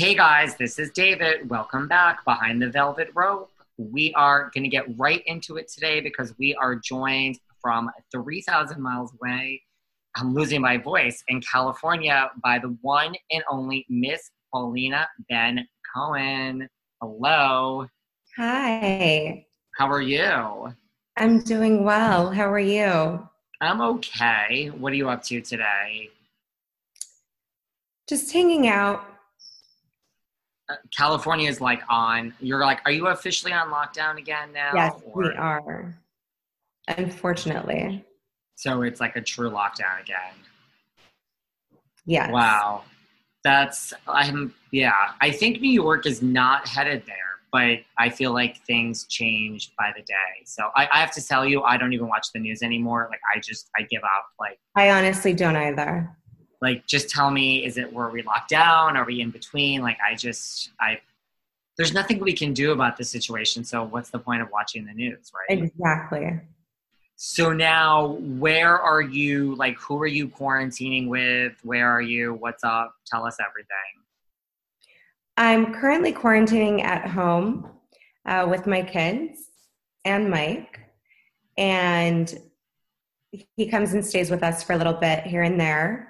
Hey guys, this is David. Welcome back behind the velvet rope. We are going to get right into it today because we are joined from 3,000 miles away. I'm losing my voice in California by the one and only Miss Paulina Ben Cohen. Hello. Hi. How are you? I'm doing well. How are you? I'm okay. What are you up to today? Just hanging out. California is like on. You're like, are you officially on lockdown again now? Yes, or- we are. Unfortunately. So it's like a true lockdown again. Yes. Wow. That's I'm yeah. I think New York is not headed there, but I feel like things change by the day. So I, I have to tell you, I don't even watch the news anymore. Like I just I give up. Like I honestly don't either. Like just tell me, is it were we locked down? Are we in between? Like I just I there's nothing we can do about the situation. So what's the point of watching the news, right? Exactly. So now, where are you? Like, who are you quarantining with? Where are you? What's up? Tell us everything. I'm currently quarantining at home uh, with my kids and Mike. And he comes and stays with us for a little bit here and there.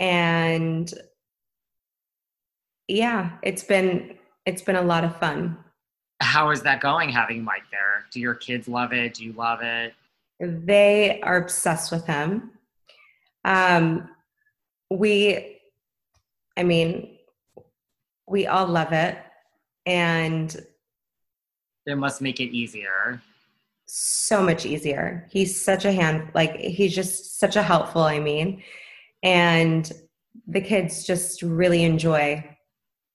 And yeah, it's been it's been a lot of fun. How is that going? Having Mike there? Do your kids love it? Do you love it? They are obsessed with him. Um, we, I mean, we all love it, and It must make it easier. so much easier. He's such a hand, like he's just such a helpful. I mean, and the kids just really enjoy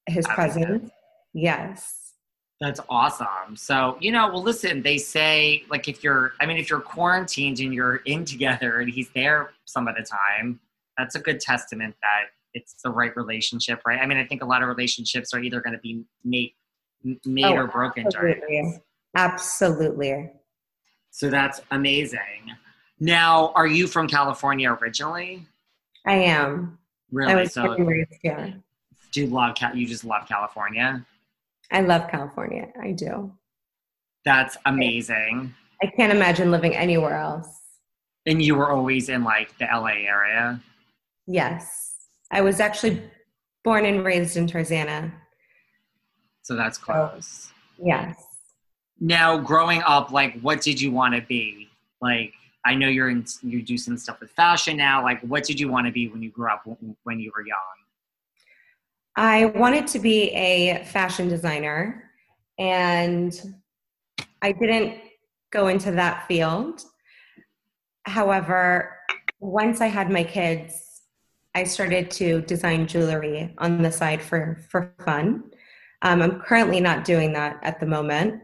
his presence. Yes. That's awesome. So, you know, well, listen, they say, like, if you're, I mean, if you're quarantined and you're in together and he's there some of the time, that's a good testament that it's the right relationship, right? I mean, I think a lot of relationships are either going to be made, made Oh, or broken during Absolutely. Absolutely. So that's amazing. Now, are you from California originally? I am. Really? I was so raised here. do you love Cal- you just love California? I love California. I do. That's amazing. I can't imagine living anywhere else. And you were always in like the LA area. Yes. I was actually born and raised in Tarzana. So that's close. Yes. Now, growing up, like what did you want to be? Like I know you're in you do some stuff with fashion now. Like what did you want to be when you grew up when you were young? I wanted to be a fashion designer and I didn't go into that field. However, once I had my kids, I started to design jewelry on the side for for fun. Um, I'm currently not doing that at the moment,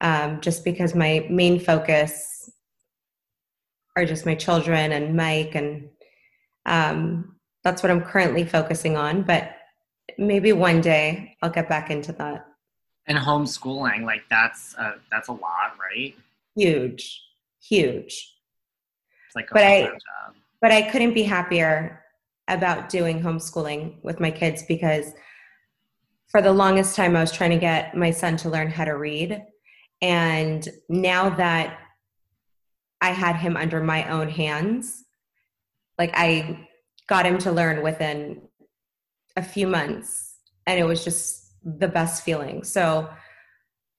um, just because my main focus are just my children and Mike, and um, that's what I'm currently focusing on. But maybe one day I'll get back into that. And homeschooling, like that's a, that's a lot, right? Huge, huge. It's like, but I, job. but I couldn't be happier about doing homeschooling with my kids because for the longest time I was trying to get my son to learn how to read, and now that I had him under my own hands, like I got him to learn within a few months and it was just the best feeling. So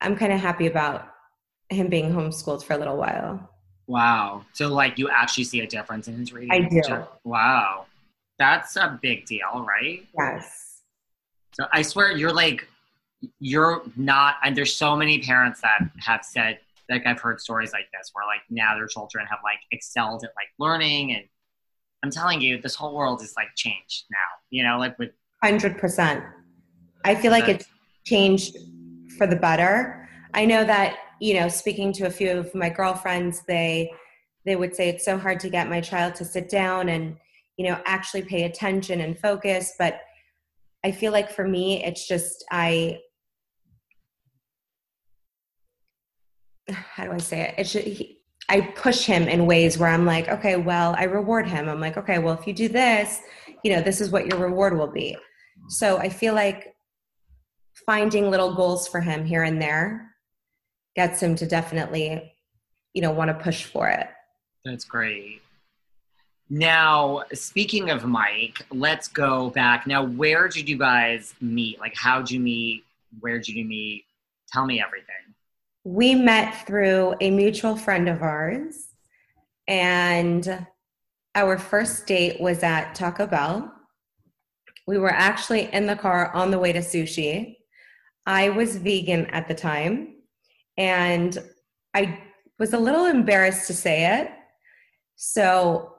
i'm kind of happy about him being homeschooled for a little while. Wow. So like you actually see a difference in his reading i do. wow. That's a big deal right? Yes. So i swear you're like you're not and there's so many parents that have said like i've heard stories like this where like now their children have like excelled at like learning and i'm telling you this whole world is like changed now you know like with 100%. I feel like it's changed for the better. I know that, you know, speaking to a few of my girlfriends, they they would say it's so hard to get my child to sit down and, you know, actually pay attention and focus, but I feel like for me it's just I how do I say it? He, I push him in ways where I'm like, okay, well, I reward him. I'm like, okay, well, if you do this, you know, this is what your reward will be. So I feel like finding little goals for him here and there gets him to definitely, you know, want to push for it. That's great. Now, speaking of Mike, let's go back. Now, where did you guys meet? Like, how did you meet? Where did you meet? Tell me everything. We met through a mutual friend of ours, and our first date was at Taco Bell we were actually in the car on the way to sushi. I was vegan at the time, and I was a little embarrassed to say it. So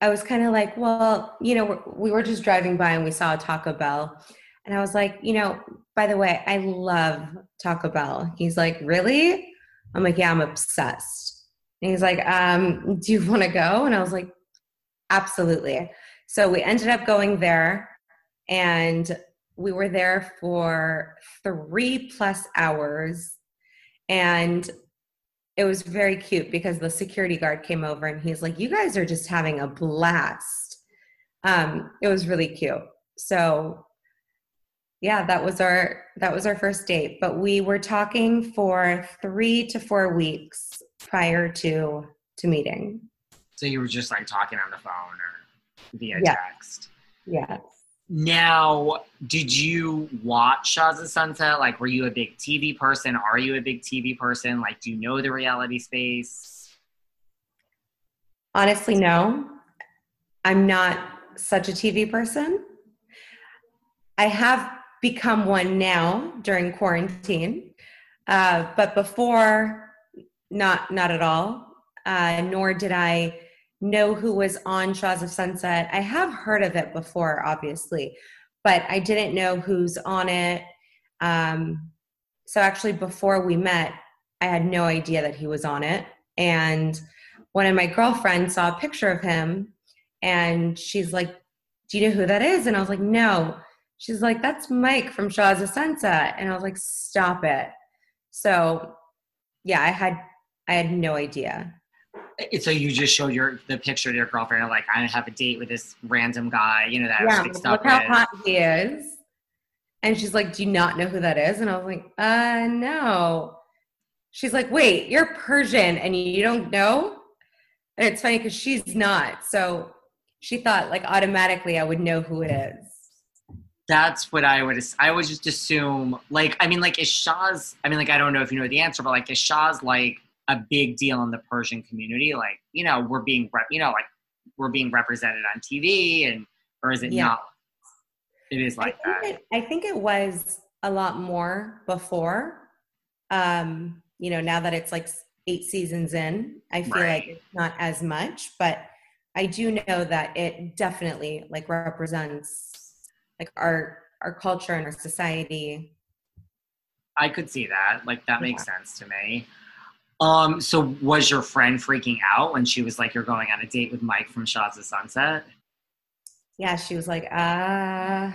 I was kind of like, well, you know, we were just driving by and we saw a Taco Bell. And I was like, you know, by the way, I love Taco Bell. He's like, really? I'm like, yeah, I'm obsessed. And he's like, um, do you want to go? And I was like, absolutely. So we ended up going there and we were there for three plus hours and it was very cute because the security guard came over and he's like you guys are just having a blast um, it was really cute so yeah that was our that was our first date but we were talking for three to four weeks prior to to meeting so you were just like talking on the phone or via yeah. text yes now, did you watch Shahs of Sunset? Like, were you a big TV person? Are you a big TV person? Like, do you know the reality space? Honestly, no. I'm not such a TV person. I have become one now during quarantine, uh, but before, not not at all. Uh, nor did I know who was on Shahs of Sunset. I have heard of it before, obviously, but I didn't know who's on it. Um, so actually, before we met, I had no idea that he was on it. And one of my girlfriends saw a picture of him and she's like, Do you know who that is? And I was like, No. She's like, That's Mike from Shahs of Sunset. And I was like, Stop it. So yeah, I had I had no idea so you just show your the picture to your girlfriend like I have a date with this random guy, you know that yeah, look how hot he is. And she's like, Do you not know who that is? And I was like, uh no. She's like, wait, you're Persian and you don't know? And it's funny because she's not. So she thought like automatically I would know who it is. That's what I would. I would just assume. Like, I mean, like, is Shahs? I mean, like, I don't know if you know the answer, but like, is Shahs like a big deal in the Persian community. Like, you know, we're being, you know, like we're being represented on TV and, or is it yeah. not? It is like I that. It, I think it was a lot more before. Um, you know, now that it's like eight seasons in, I feel right. like it's not as much, but I do know that it definitely like represents like our our culture and our society. I could see that. Like that makes yeah. sense to me. Um, so was your friend freaking out when she was like, "You're going on a date with Mike from Shahs of Sunset"? Yeah, she was like, "Uh,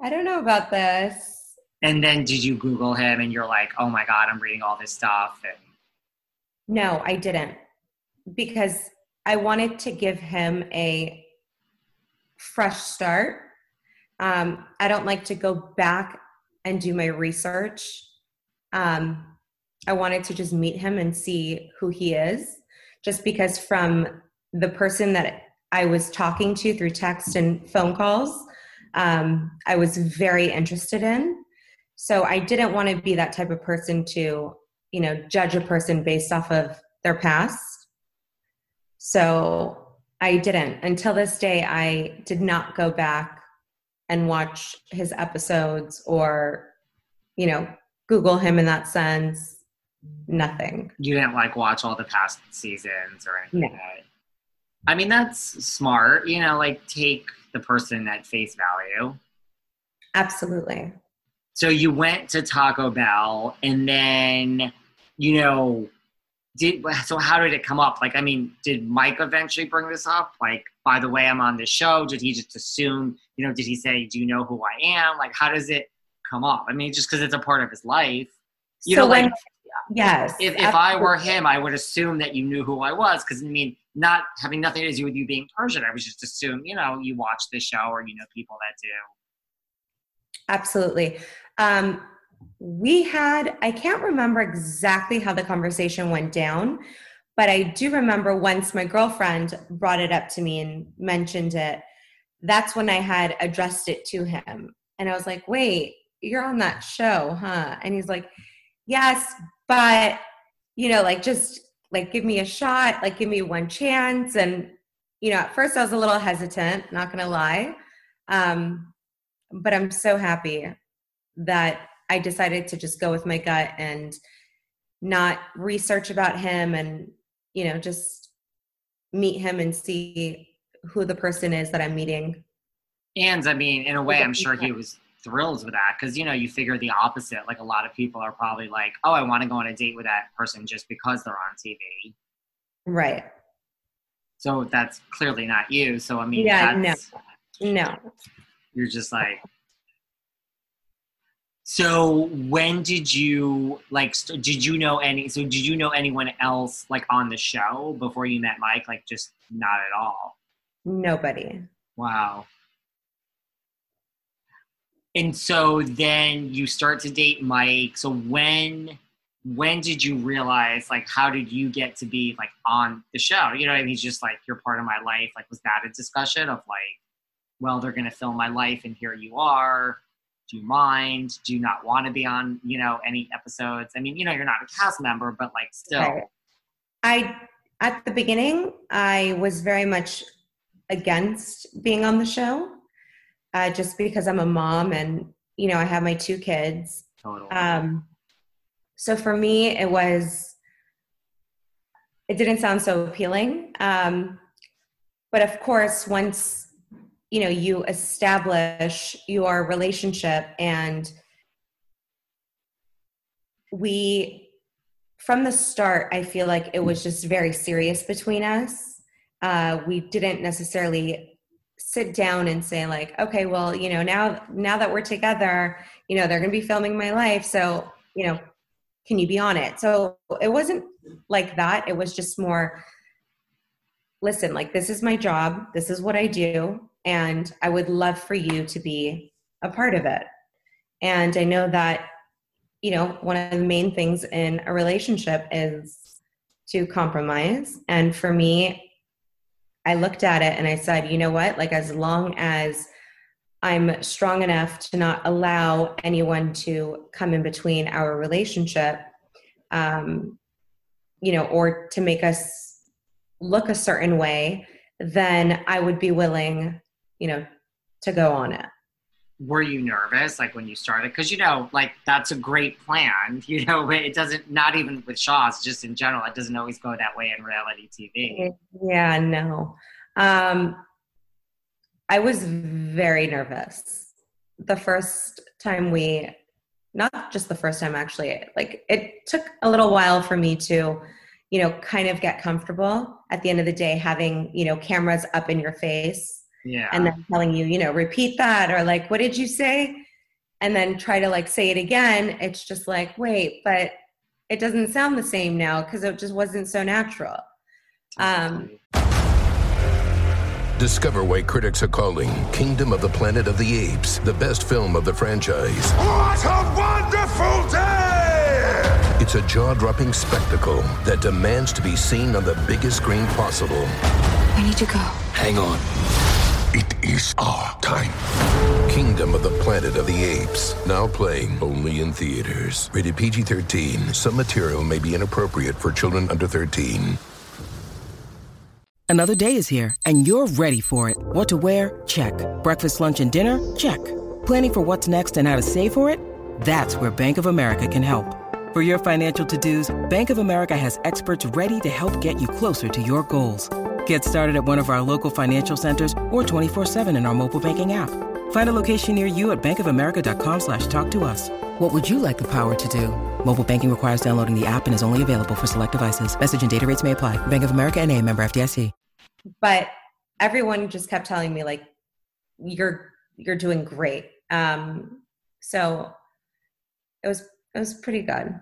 I don't know about this." And then did you Google him and you're like, "Oh my god, I'm reading all this stuff." And no, I didn't because I wanted to give him a fresh start. Um, I don't like to go back and do my research. Um, I wanted to just meet him and see who he is, just because from the person that I was talking to through text and phone calls, um, I was very interested in. So I didn't want to be that type of person to, you know, judge a person based off of their past. So I didn't. Until this day, I did not go back and watch his episodes or, you know, Google him in that sense nothing. You didn't like watch all the past seasons or anything. No. I mean, that's smart. You know, like take the person at face value. Absolutely. So you went to Taco Bell and then, you know, did so how did it come up? Like, I mean, did Mike eventually bring this up? Like, by the way, I'm on this show. Did he just assume, you know, did he say, Do you know who I am? Like, how does it come up? I mean, just because it's a part of his life. You so know, like Yes. If, if I were him, I would assume that you knew who I was because I mean, not having nothing to do with you being Persian, I would just assume, you know, you watch the show or you know people that do. Absolutely. Um, we had, I can't remember exactly how the conversation went down, but I do remember once my girlfriend brought it up to me and mentioned it. That's when I had addressed it to him. And I was like, wait, you're on that show, huh? And he's like, yes, but you know like just like give me a shot like give me one chance and you know at first i was a little hesitant not gonna lie um but i'm so happy that i decided to just go with my gut and not research about him and you know just meet him and see who the person is that i'm meeting. And i mean in a way i'm sure he was thrilled with that because you know you figure the opposite. Like a lot of people are probably like oh i want to go on a date with that person just because they're on tv right. So that's clearly not you. So i mean yeah no. no. you're just like so when did you like st- did you know any so did you know anyone else like on the show before you met mike like just not at all nobody wow and so then you start to date Mike. So when when did you realize like how did you get to be like on the show? You know, I mean, he's just like you're part of my life. Like, was that a discussion of like, well, they're gonna film my life, and here you are. Do you mind? Do you not want to be on, you know, any episodes? I mean, you know, you're not a cast member, but like still. Right. I at the beginning, I was very much against being on the show uh, just because I'm a mom and you know I have my two kids. Totally. Um, so for me, it was it didn't sound so appealing. Um, but of course, once you know you establish your relationship and we from the start i feel like it was just very serious between us. Uh, we didn't necessarily sit down and say like okay well you know now now that we're together you know they're going to be filming my life so you know can you be on it? So it wasn't like that. It was just more listen like this is my job. This is what i do and i would love for you to be a part of it and i know that you know one of the main things in a relationship is to compromise and for me I looked at it and I said, you know what? Like, as long as I'm strong enough to not allow anyone to come in between our relationship, um, you know, or to make us look a certain way, then I would be willing, you know, to go on it. were you nervous like when you started? Because you know like that's a great plan you know but it doesn't not even with Shahs just in general it doesn't always go that way in reality tv yeah no. Um i was very nervous. The first time we not just the first time actually like it took a little while for me to you know kind of get comfortable at the end of the day having you know cameras up in your face yeah and then telling you you know repeat that or like what did you say and then try to like say it again it's just like wait but it doesn't sound the same now because it just wasn't so natural um Discover why critics are calling Kingdom of the Planet of the Apes the best film of the franchise. What a wonderful day! It's a jaw dropping spectacle that demands to be seen on the biggest screen possible. I need to go. Hang on. It is our time. Kingdom of the Planet of the Apes. Now playing only in theaters. Rated PG 13. Some material may be inappropriate for children under 13. Another day is here, and you're ready for it. What to wear? Check. Breakfast, lunch, and dinner? Check. Planning for what's next and how to save for it? That's where Bank of America can help. For your financial to dos, Bank of America has experts ready to help get you closer to your goals. Get started at one of our local financial centers or 24-7 in our mobile banking app. Find a location near you at bankofamerica.com slash talk to us. What would you like the power to do? Mobile banking requires downloading the app and is only available for select devices. Message and data rates may apply. Bank of America and a member FDIC. but everyone just kept telling me like you're you're doing great um so it was it was pretty good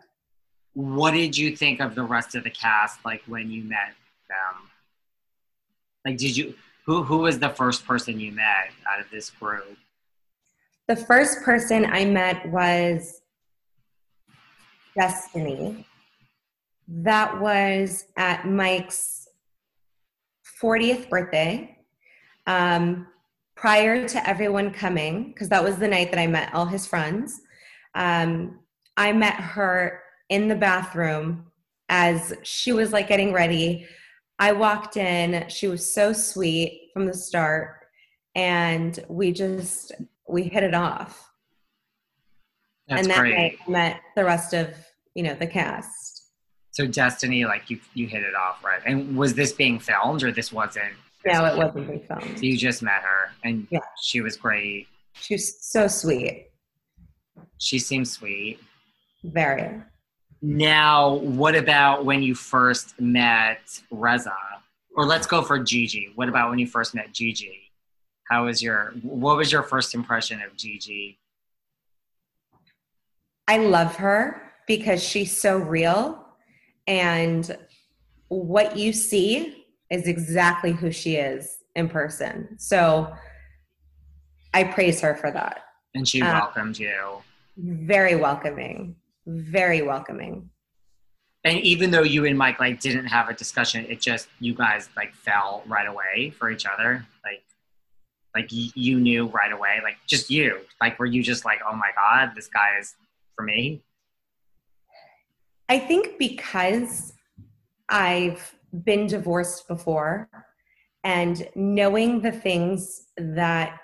what did you think of the rest of the cast like when you met them like did you who who was the first person you met out of this group? The first person i met was destiny. That was at mike's 40th birthday. Um, prior to everyone coming because that was the night that i met all his friends um, i met her in the bathroom as she was like getting ready i walked in she was so sweet from the start and we just we hit it off. That's and that great. night I met the rest of you know the cast. So destiny like you you hit it off right? And was this being filmed or this wasn't? No it wasn't being so filmed you just met her and Yeah. she was great. She was so sweet. She seems sweet. Very Now, what about when you first met Reza? Or let's go for Gigi. What about when you first met Gigi? How was your what was your first impression of Gigi? I love her because she's so real and what you see is exactly who she is in person. So I praise her for that. And she Uh, welcomed you. Very welcoming. Very welcoming. And even though you and Mike like didn't have a discussion, it just you guys like fell right away for each other. Like like y- you knew right away. Like just you. Like were you just like, "Oh my god, this guy is for me?" I think because I've been divorced before and knowing the things that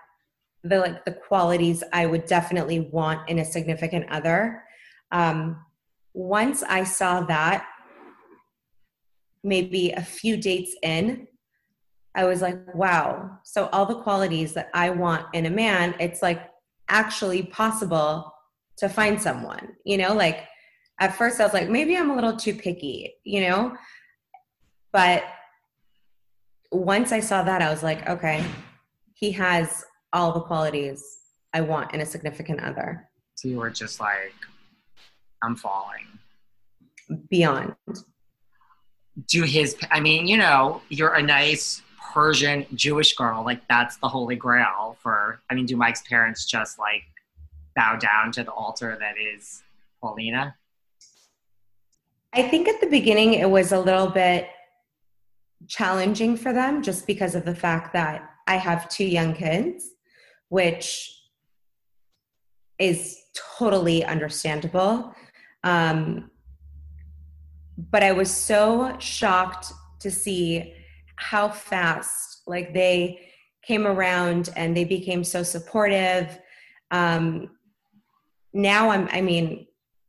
the like the qualities I would definitely want in a significant other. Um, once I saw that, maybe a few dates in, I was like, wow. So all the qualities that I want in a man, it's like actually possible to find someone, you know, like at first I was like, maybe I'm a little too picky, you know? But once I saw that, I was like, okay, he has all the qualities I want in a significant other So you were just like, I'm falling. beyond. do his i mean you know you're a nice persian jewish girl like that's the holy grail for i mean do mike's parents just like bow down to the altar that is paulina I think at the beginning it was a little bit challenging for them just because of the fact that I have two young kids, which is totally understandable. Um, but I was so shocked to see how fast like they came around and they became so supportive Um, now I'm, I mean,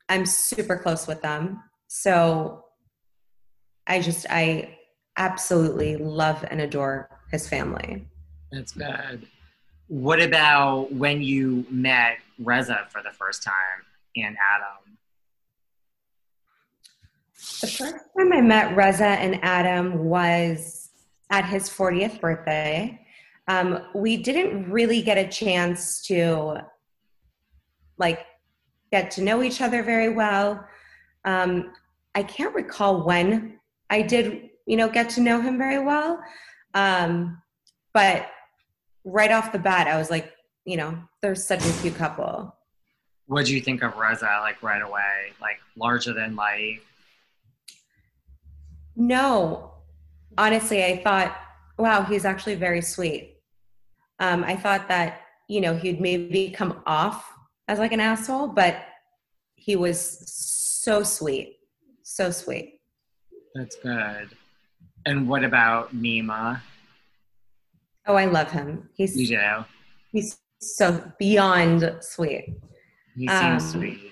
I'm super close with them. So I just, I absolutely love and adore his family. That's good. What about when you met Reza for the first time and Adam? The first time I met Reza and Adam was at his 40th birthday. Um, we didn't really get a chance to like get to know each other very well. Um, I can't recall when I did, you know, get to know him very well. Um, but right off the bat, I was like, you know, there's such a cute couple. What do you think of Reza like right away? Like larger than life? No, honestly, I thought, wow, he's actually very sweet. Um, I thought that, you know, he'd maybe come off as like an asshole, but he was so sweet. So sweet. That's good. And what about Nima? Oh, I love him. He's You do? he's so beyond sweet. He seems Um, sweet.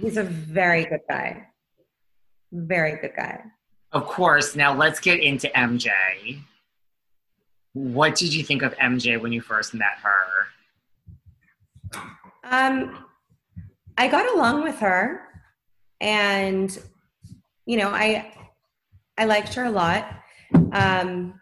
He's a very good guy. Very good guy. Of course. Now let's get into MJ. What did you think of MJ when you first met her? Um, I got along with her, and you know, I I liked her a lot. Um,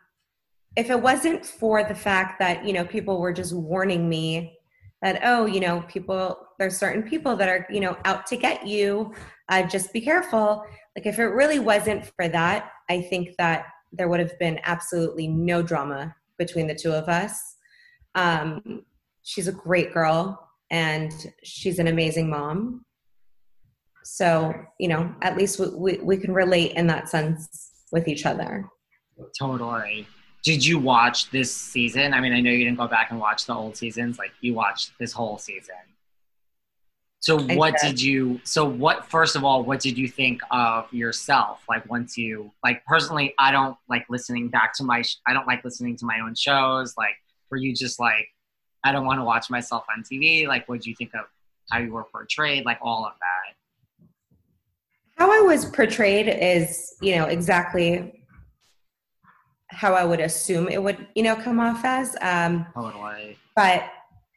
if it wasn't for the fact that you know people were just warning me that oh you know people there's certain people that are you know out to get you uh, just be careful like if it really wasn't for that i think that there would have been absolutely no drama between the two of us um, she's a great girl and she's an amazing mom so you know at least we, we, we can relate in that sense with each other Totally. Did you watch this season? I mean, I know you didn't go back and watch the old seasons. Like you watched this whole season. So what did. did you? So what? First of all, what did you think of yourself? Like once you like personally, I don't like listening back to my. sh- I don't like listening to my own shows. Like were you just like, I don't want to watch myself on TV? Like what did you think of how you were portrayed? Like all of that. how I was portrayed is, you know, exactly how I would assume it would, you know, come off as. Um, Totally. but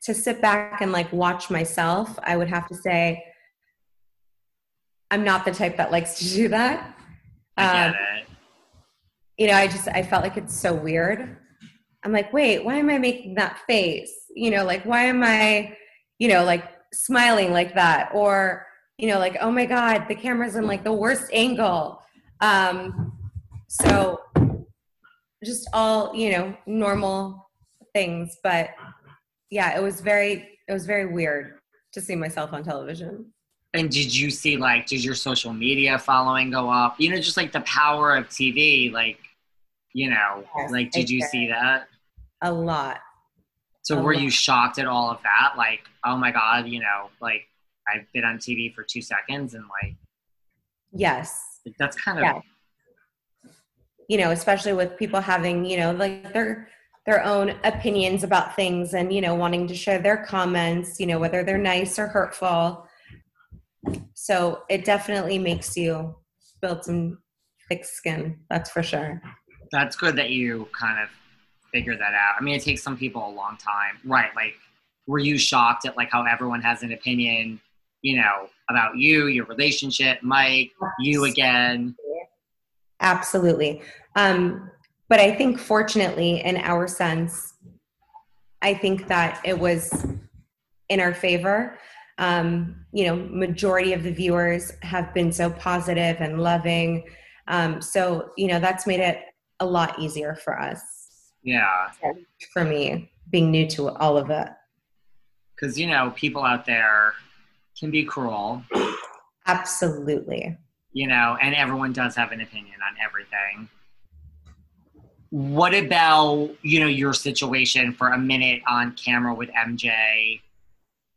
to sit back and like watch myself, I would have to say I'm not the type that likes to do that. Um, you know, I just I felt like it's so weird. I'm like, wait, why am I making that face? You know, like why am I, you know, like smiling like that? Or, you know, like, oh my God, the camera's in like the worst angle. Um, so just all, you know, normal things. But yeah, it was very it was very weird to see myself on television. And did you see like did your social media following go up? You know, just like the power of TV, like you know, Yes, like did you did. see that? A lot. So A were lot. you shocked at all of that? Like, oh my god, you know, like I've been on TV for two seconds and like Yes. that's kind of Yeah. you know especially with people having you know like their their own opinions about things and you know wanting to share their comments you know whether they're nice or hurtful so it definitely makes you build some thick skin that's for sure that's good that you kind of figured that out. I mean, it takes some people a long time, right? Like, were you shocked at like how everyone has an opinion, you know, about you, your relationship, Mike, you again? absolutely um but i think fortunately in our sense i think that it was in our favor. Um you know majority of the viewers have been so positive and loving. Um so you know that's made it a lot easier for us. Yeah, for me being new to all of it. Because you know, people out there can be cruel, absolutely. You know, and everyone does have an opinion on everything. What about, you know, your situation for a minute on camera with MJ?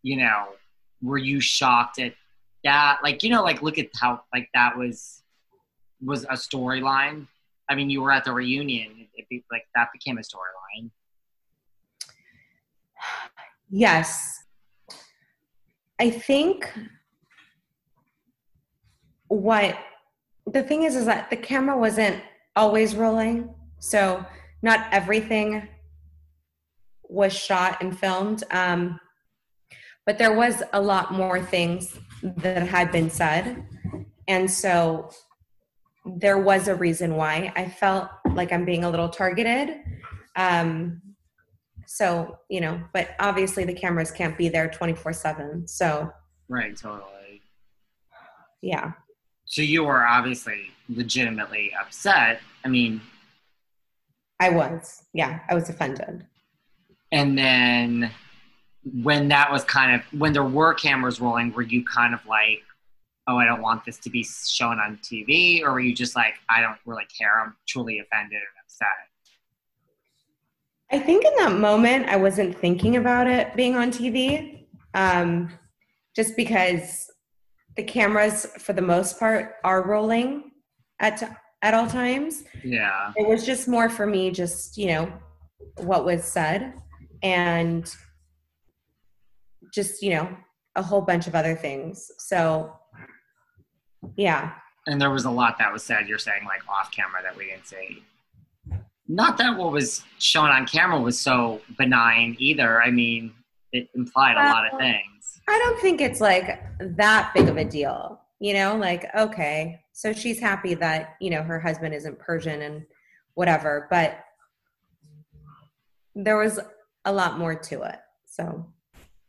You know, were you shocked at that? Like, you know, like look at how like that was was a storyline. I mean, you were at the reunion. It, like that became a storyline. yes I think what the thing is is that the camera wasn't always rolling. So not everything was shot and filmed. Um, but there was a lot more things that had been said. And so there was a reason why I felt like I'm being a little targeted. Um, so, you know, but obviously the cameras can't be there 24 7. So, right, totally. Yeah. So you were obviously legitimately upset. I mean, I was. Yeah, I was offended. And then when that was kind of when there were cameras rolling, were you kind of like, "Oh, I don't want this to be shown on TV," or were you just like, "I don't really care. I'm truly offended and upset." I think in that moment, I wasn't thinking about it being on TV, um, just because the cameras, for the most part, are rolling at at all times. Yeah, it was just more for me, just you know, what was said, and just you know, a whole bunch of other things. So, yeah. And there was a lot that was said. You're saying like off camera that we didn't see not that what was shown on camera was so benign either. I mean, it implied a lot of things. I don't think it's like that big of a deal. You know, like, okay, so she's happy that, you know, her husband isn't Persian and whatever, but there was a lot more to it. So,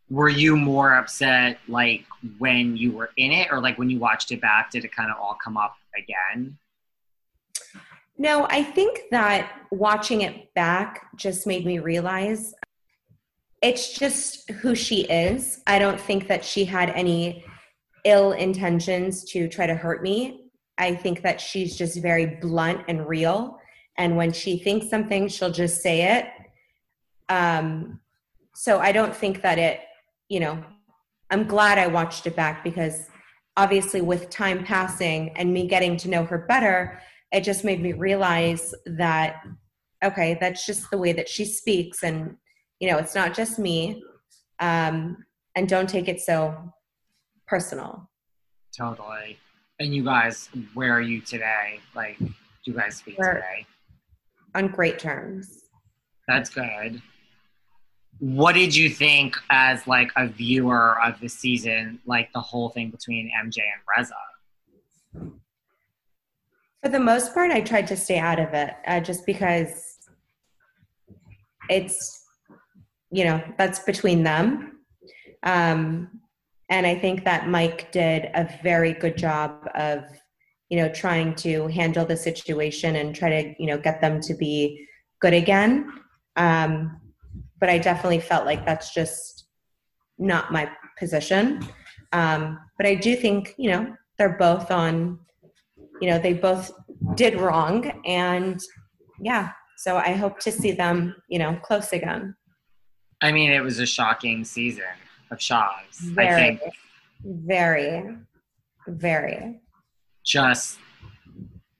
were you more upset like when you were in it or like when you watched it back? Did it kind of all come up again? No, I think that watching it back just made me realize it's just who she is. I don't think that she had any ill intentions to try to hurt me. I think that she's just very blunt and real. And when she thinks something, she'll just say it. Um, so I don't think that it, you know, I'm glad I watched it back because obviously, with time passing and me getting to know her better, it just made me realize that okay that's just the way that she speaks and you know it's not just me um and don't take it so personal totally and you guys where are you today? Like do you guys speak We're today? on great terms. That's good. What did you think as like a viewer of the season like the whole thing between mj and reza? For the most part, I tried to stay out of it uh, just because it's, you know, that's between them. Um, and I think that Mike did a very good job of, you know, trying to handle the situation and try to, you know, get them to be good again. Um, but I definitely felt like that's just not my position. Um, but I do think, you know, they're both on you know they both did wrong and yeah so i hope to see them you know close again i mean it was a shocking season of Shahs very, i think. very very. Just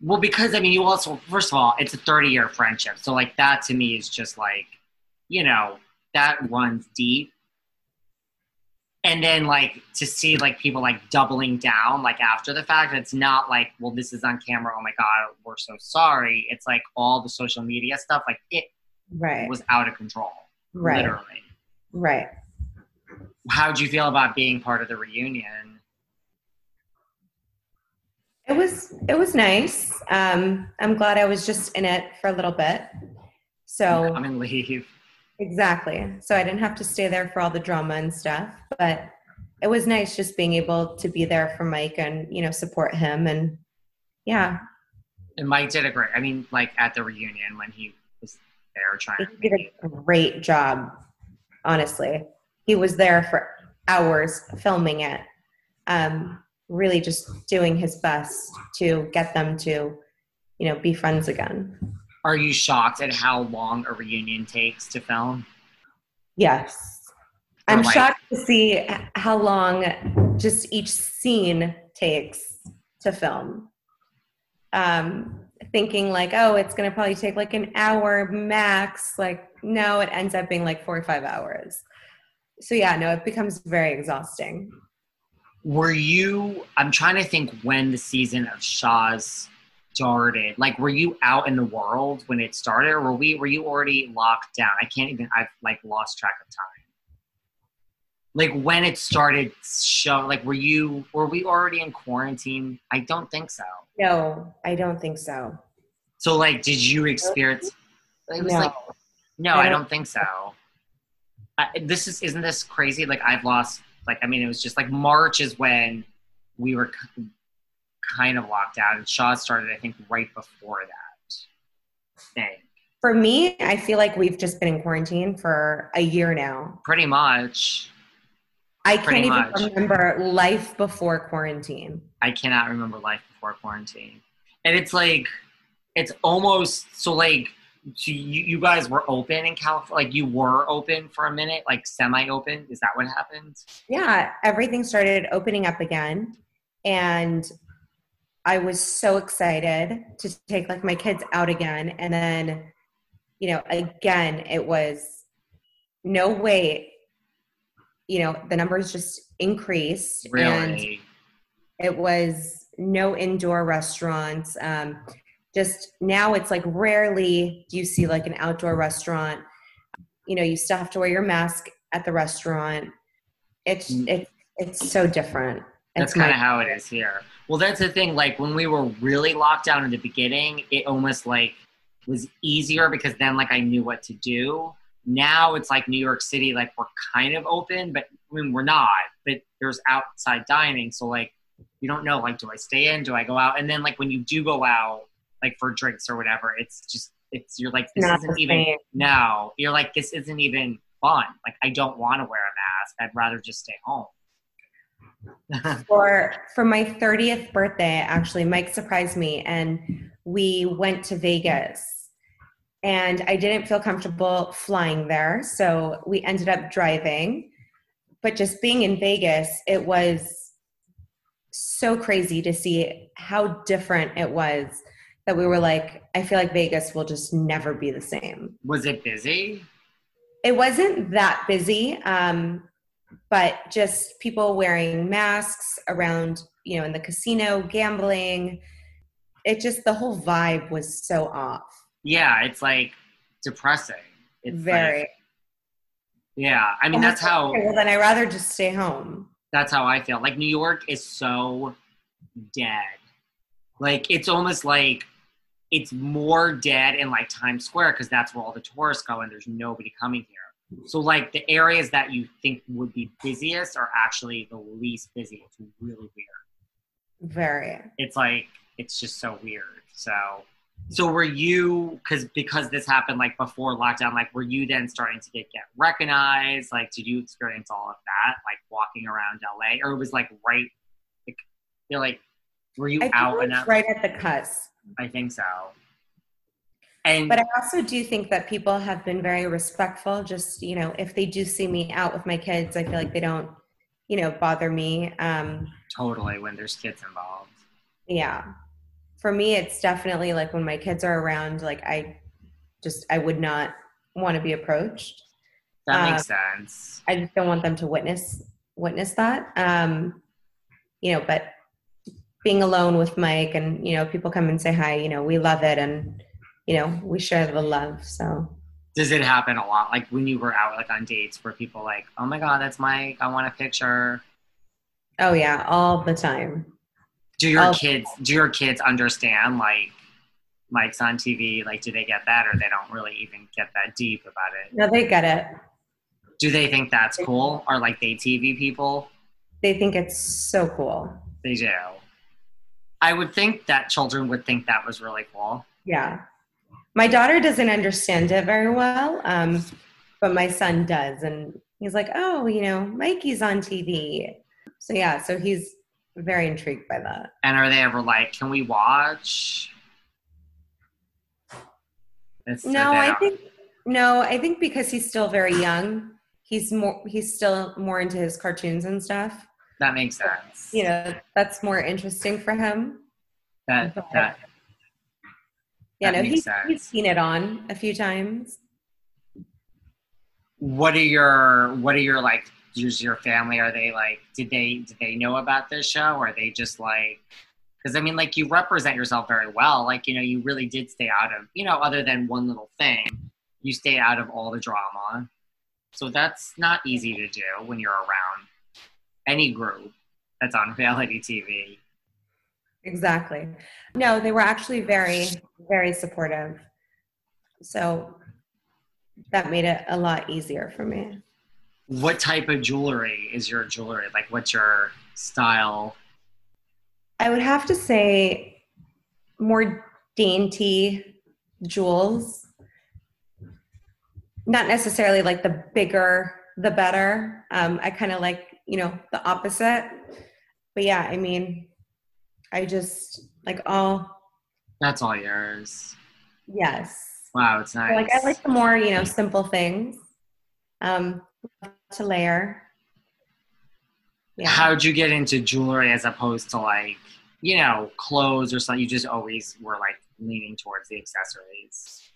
well because i mean you also first of all it's a 30 year friendship. So like that to me is just like you know that runs deep. And then like to see like people like doubling down like after the fact it's not like well this is on camera. Oh my god we're so sorry. It's like all the social media stuff like it right. was out of control right. literally. Right how'd you feel about being part of the reunion it was it was nice um i'm glad i was just in it for a little bit so I'm in leave Exactly. So I didn't have to stay there for all the drama and stuff, but it was nice just being able to be there for Mike and, you know, support him and yeah. And Mike did a great, I mean, like at the reunion when he was there trying he did a great job, honestly. He was there for hours filming it. Um, really just doing his best to get them to, you know, be friends again. Are you shocked at how long a reunion takes to film? Yes. I'm like, shocked to see how long just each scene takes to film. Um, thinking like, oh, it's going to probably take like an hour max. Like, no, it ends up being like four or five hours. So yeah, no, it becomes very exhausting. Were you? I'm trying to think when the season of Shahs started. Like, were you out in the world when it started, or were we? Were you already locked down? I can't even. I've like lost track of time. Like when it started show. Like, were you? Were we already in quarantine? I don't think so. No, I don't think so. So, like, did you experience? It was No. like, no, I I don't- don't think so. I, this is isn't this crazy? Like, I've lost. Like, I mean, it was just like March is when we were k- kind of locked out, and Shahs started, I think, right before that. Thing, For me, I feel like we've just been in quarantine for a year now. pretty much. I can't Pretty even remember life before quarantine. I cannot remember life before quarantine, and it's like, it's almost so like. So you, you guys were open in California, like you were open for a minute, like semi-open. Is that what happened? Yeah, everything started opening up again. And I was so excited to take like my kids out again. And then, you know, again, it was no wait. You know, the numbers just increased. And it was no indoor restaurants um, just now it's like rarely do you see like an outdoor restaurant you know you still have to wear your mask at the restaurant it's Mm. it's it's so different That's It's kind of how it is here. Well, that's the thing. Like when we were really locked down in the beginning, it almost like was easier because then like I knew what to do. Now it's like New York City, like we're kind of open, but I mean we're not. But there's outside dining, so like you don't know like do I stay in, do I go out? And then like when you do go out, like for drinks or whatever, it's just it's you're like this Not isn't even no. You're like this isn't even fun. Like I don't want to wear a mask. I'd rather just stay home. for for my 30th birthday actually mike surprised me and we went to vegas and i didn't feel comfortable flying there so we ended up driving but just being in vegas it was so crazy to see how different it was that we were like i feel like vegas will just never be the same Was it busy? it wasn't that busy um, but just people wearing masks around you know in the casino gambling it just the whole vibe was so off Yeah, it's like depressing. It's very like- yeah, I mean that's how Okay, well then i'd rather just stay home that's how I feel. Like New York is so dead. Like it's almost like it's more dead in like Times Square because that's where all the tourists go and there's nobody coming here. So like the areas that you think would be busiest are actually the least busy. It's really weird. very it's like it's just so weird. So so were you because because this happened like before lockdown, like were you then starting to get get recognized? Like did you experience all of that, like walking around LA? Or it was like right like you're like were you i out it and was out? right at the cusp I think so. And but i also do think that people have been very respectful just you know if they do see me out with my kids i feel like they don't you know bother me um, totally when there's kids involved. yeah for me it's definitely like when my kids are around like i just i would not want to be approached That makes Uh, sense. i just don't want them to witness witness that um you know but being alone with mike and you know people come and say hi you know we love it and you know we share the love so Does it happen a lot? Like when you were out like on dates where people like, oh my god, that's Mike, I want a picture. oh yeah all the time do your Oh. kids do your kids understand like mike's on tv like do they get that or they don't really even get that deep about it no they get it do they think that's cool or like they tv people they think it's so cool they do i would think that children would think that was really cool. Yeah. My daughter doesn't understand it very well um, but my son does and he's like oh you know mikey's on tv so yeah so he's very intrigued by that. And are they ever like can we watch? It's- no i think no i think because he's still very young he's more he's still more into his cartoons and stuff that makes sense. You know that's more interesting for him. That that yeah That no he's, sense. he's seen it on a few times. What are your what are your like does your family are they like did they did they know about this show? Or are they just like because I mean like you represent yourself very well. Like you know you really did stay out of you know other than one little thing you stay out of all the drama. So that's not easy to do when you're around any group that's on reality TV. Exactly. No, they were actually very, very supportive. So that made it a lot easier for me. What type of jewelry is your jewelry? Like, what's your style? I would have to say more dainty jewels. Not necessarily like the bigger, the better. Um, I kind of like, you know, the opposite. But yeah, I mean, I just like all. That's all yours. Yes. Wow, it's nice. So, like I like the more you know simple things. Um, to layer. Yeah. How'd you get into jewelry as opposed to like you know clothes or something? You just always were like leaning towards the accessories.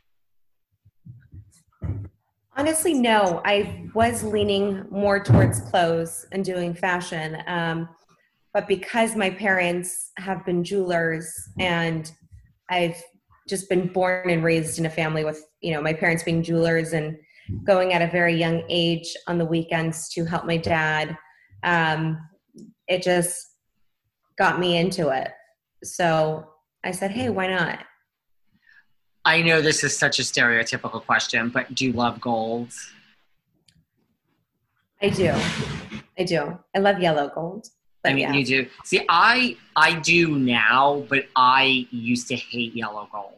Honestly, no. I was leaning more towards clothes and doing fashion. Um, but because my parents have been jewelers and I've just been born and raised in a family with, you know, my parents being jewelers and going at a very young age on the weekends to help my dad, um, it just got me into it. So I said, hey, why not? I know this is such a stereotypical question, but do you love gold? I do. I do. I love yellow gold. I mean, yeah. you do. See, I I do now, but I used to hate yellow gold.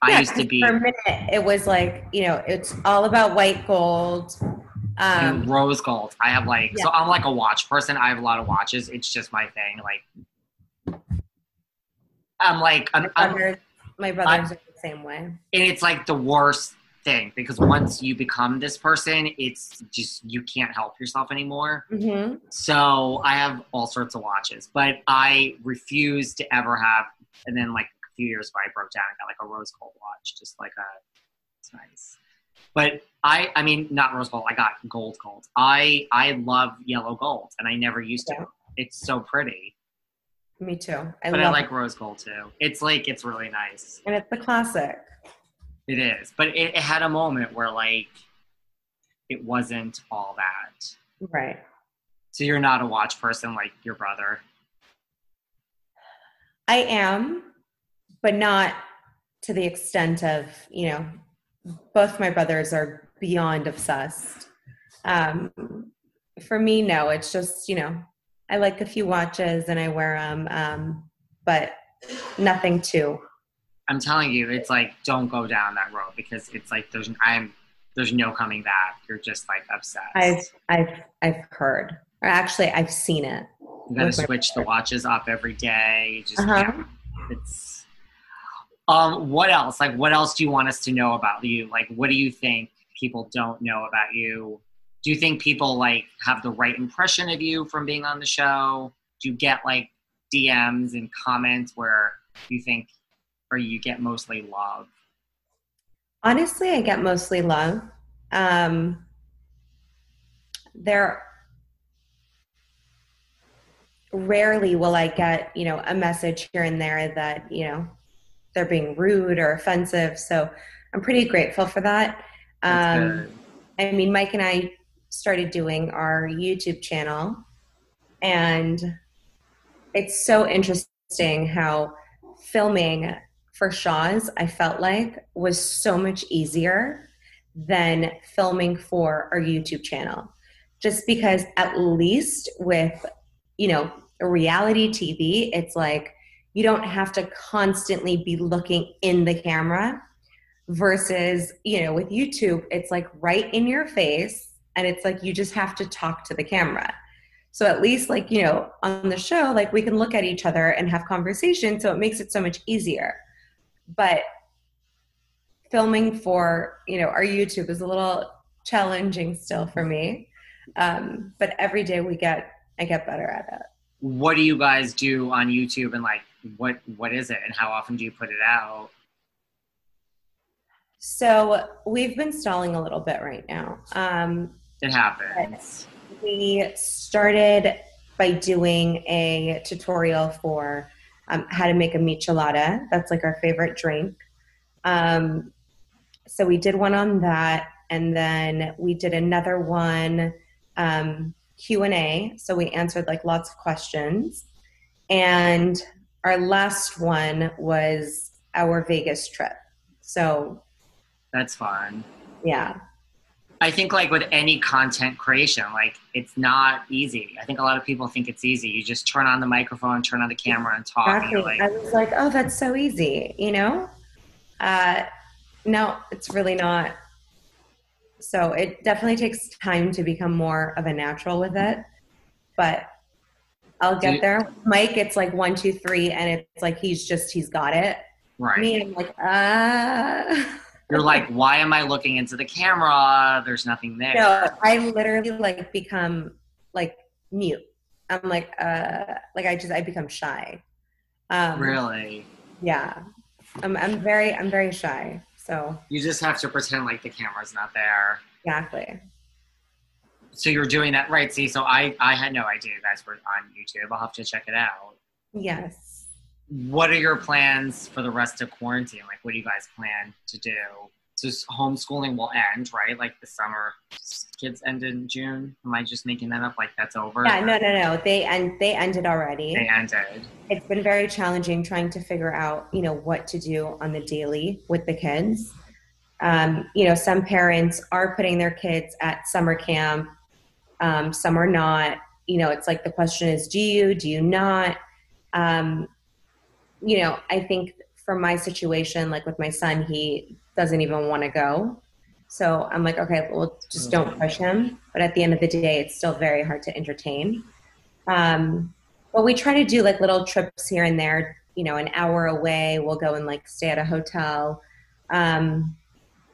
I yeah, used to be for a minute. It was like you know, it's all about white gold. Um, rose gold. I have like yeah. so I'm like a watch person. I have a lot of watches. It's just my thing. Like I'm like I'm, my brothers, I'm, my brothers I'm, are the same way. And it's like the worst thing because once you become this person, it's just you can't help yourself anymore. Mm-hmm. So I have all sorts of watches, but I refuse to ever have. And then like a few years ago, I broke down and got like a rose gold watch, just like a. It's nice. But I, I mean, not rose gold. I got gold gold. I, I love yellow gold, and I never used to. It's so pretty. Me too. I but I like it. rose gold too. It's like it's really nice, and it's the classic. It is, but it, it had a moment where like it wasn't all that. Right. So you're not a watch person like your brother. I am, but not to the extent of you know. Both my brothers are beyond obsessed. Um, for me, no. It's just you know, I like a few watches and I wear them, um, but nothing too I'm telling you, it's like don't go down that road because it's like there's I'm there's no coming back. You're just like obsessed. I've I've I've heard, or actually I've seen it. You got to switch the watches up every day. You just uh-huh. it's. Um, what else? Like, what else do you want us to know about you? Like, what do you think people don't know about you? Do you think people like have the right impression of you from being on the show? Do you get like DMs and comments where you think or you get mostly love? Honestly, I get mostly love. Um, there rarely will I get, you know, a message here and there that, you know, they're being rude or offensive. So I'm pretty grateful for that. Um, I mean, Mike and I started doing our YouTube channel, and it's so interesting how filming for Shahs, I felt like was so much easier than filming for our YouTube channel. Just because at least with, you know, reality TV, it's like you don't have to constantly be looking in the camera versus, you know, with YouTube, it's like right in your face and it's like you just have to talk to the camera. So at least like, you know, on the show, like we can look at each other and have conversation. So it makes it so much easier but filming for you know our youtube is a little challenging still for me um, but every day we get i get better at it what do you guys do on youtube and like what what is it and how often do you put it out so we've been stalling a little bit right now um, it happens we started by doing a tutorial for um, how to make a michelada. That's like our favorite drink. Um, so we did one on that, and then we did another one um, Q and A. So we answered like lots of questions, and our last one was our Vegas trip. So That's fun. yeah, I think like with any content creation, like it's not easy. I think a lot of people think it's easy. You just turn on the microphone, turn on the camera, and talk. Exactly. you're I was like, oh, that's so easy, you know? Uh, no, it's really not. So it definitely takes time to become more of a natural with it, but I'll get you- there. Mike, it's like one, two, three, and it's like he's just he's got it. right. Me, I'm like, ah. You're like, why am I looking into the camera? There's nothing there. No, I literally like become like mute. I'm like, uh, like I just I become shy. Um, Really? Yeah, I'm I'm very I'm very shy. So You just have to pretend like the camera's not there. exactly. So you're doing that right. See, so I I had no idea you guys were on YouTube. I'll have to check it out. Yes. What are your plans for the rest of quarantine? Like, what do you guys plan to do? So homeschooling will end, right? Like the summer kids end in June. Am I just making that up? Like that's over? Yeah. No. No. No. They end. they ended already. They ended. It's been very challenging trying to figure out you know what to do on the daily with the kids. Um, you know, some parents are putting their kids at summer camp. Um, some are not. You know, it's like the question is, do you? Do you not? Um, you know, I think for my situation, like with my son, he doesn't even want to go. So I'm like, okay, well, just don't push him. But at the end of the day, it's still very hard to entertain. Um, but we try to do like little trips here and there. You know, an hour away, we'll go and like stay at a hotel. Um,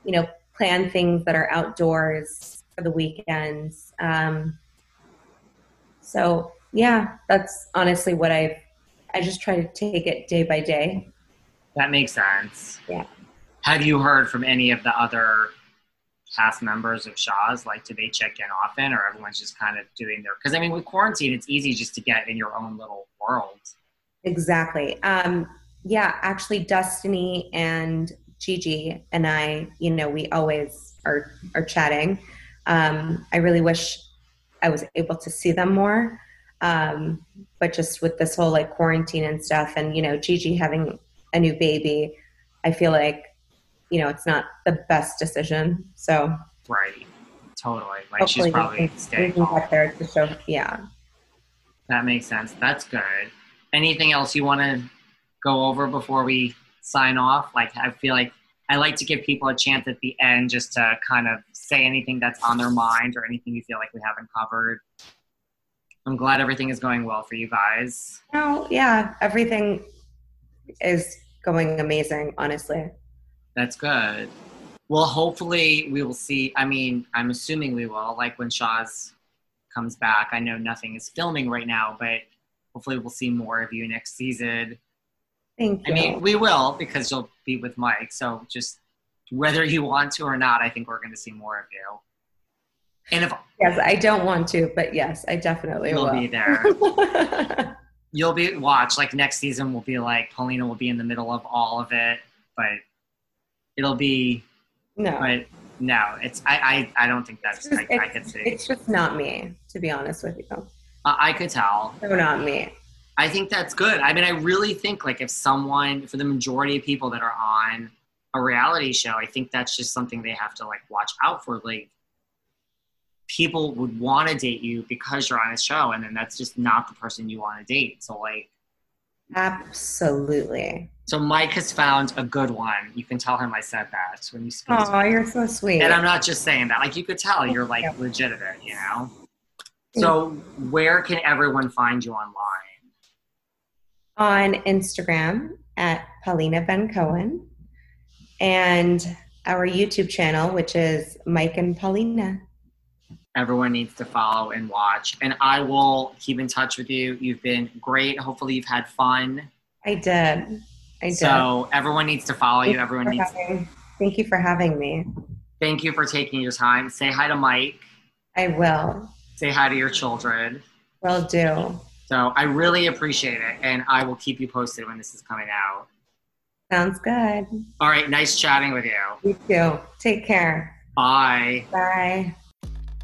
you know, plan things that are outdoors for the weekends. Um, so yeah, that's honestly what I've. I just try to take it day by day. That makes sense. Yeah. Have you heard from any of the other cast members of Shahs? Like, do they check in often, or everyone's just kind of doing their? Because I mean, with quarantine, it's easy just to get in your own little world. Exactly. Um, yeah, actually, Destiny and Gigi and I, you know, we always are are chatting. Um, I really wish I was able to see them more, um, but just with this whole like quarantine and stuff, and you know, Gigi having a new baby, I feel like, you know, it's not the best decision. So Right. Totally. Like she's probably can, staying home. there to show. Yeah. That makes sense. That's good. Anything else you want to go over before we sign off? Like, I feel like I like to give people a chance at the end just to kind of say anything that's on their mind or anything you feel like we haven't covered. I'm glad everything is going well for you guys. No, yeah, everything is going amazing, honestly. That's good. Well, hopefully we will see. I mean, I'm assuming we will. Like when Shahs comes back, I know nothing is filming right now, but hopefully we'll see more of you next season. Thank you. I mean, we will because you'll be with Mike. So just whether you want to or not, I think we're going to see more of you. And if yes, I don't want to, but yes, I definitely you'll will. be there, you'll be watch like next season will be like Paulina will be in the middle of all of it, but it'll be. no, But no, it's I I, I don't think that's just, I, I could see. it's just not me, to be honest with you. I, I could tell. So not me. I think that's good. I mean, I really think like if someone, for the majority of people that are on a reality show, I think that's just something they have to like watch out for. Like, people would want to date you because you're on a show, and then that's just not the person you want to date. So like, Absolutely. so Mike has found a good one. You can tell him I said that when you speak oh you're so sweet. And I'm not just saying that. Like you could tell you're like Yeah. legitimate, you know. So where can everyone find you online? on Instagram at Paulina Ben Cohen and our YouTube channel, which is Mike and Paulina. Everyone needs to follow and watch. And I will keep in touch with you. You've been great. Hopefully, you've had fun. I did. I did. So everyone needs to follow you. Everyone needs. having- thank you for having me. Thank you for taking your time. Say hi to Mike. I will. Say hi to your children. Will do. So I really appreciate it, and I will keep you posted when this is coming out. Sounds good. All right, nice chatting with you. You too. Take care. Bye. Bye.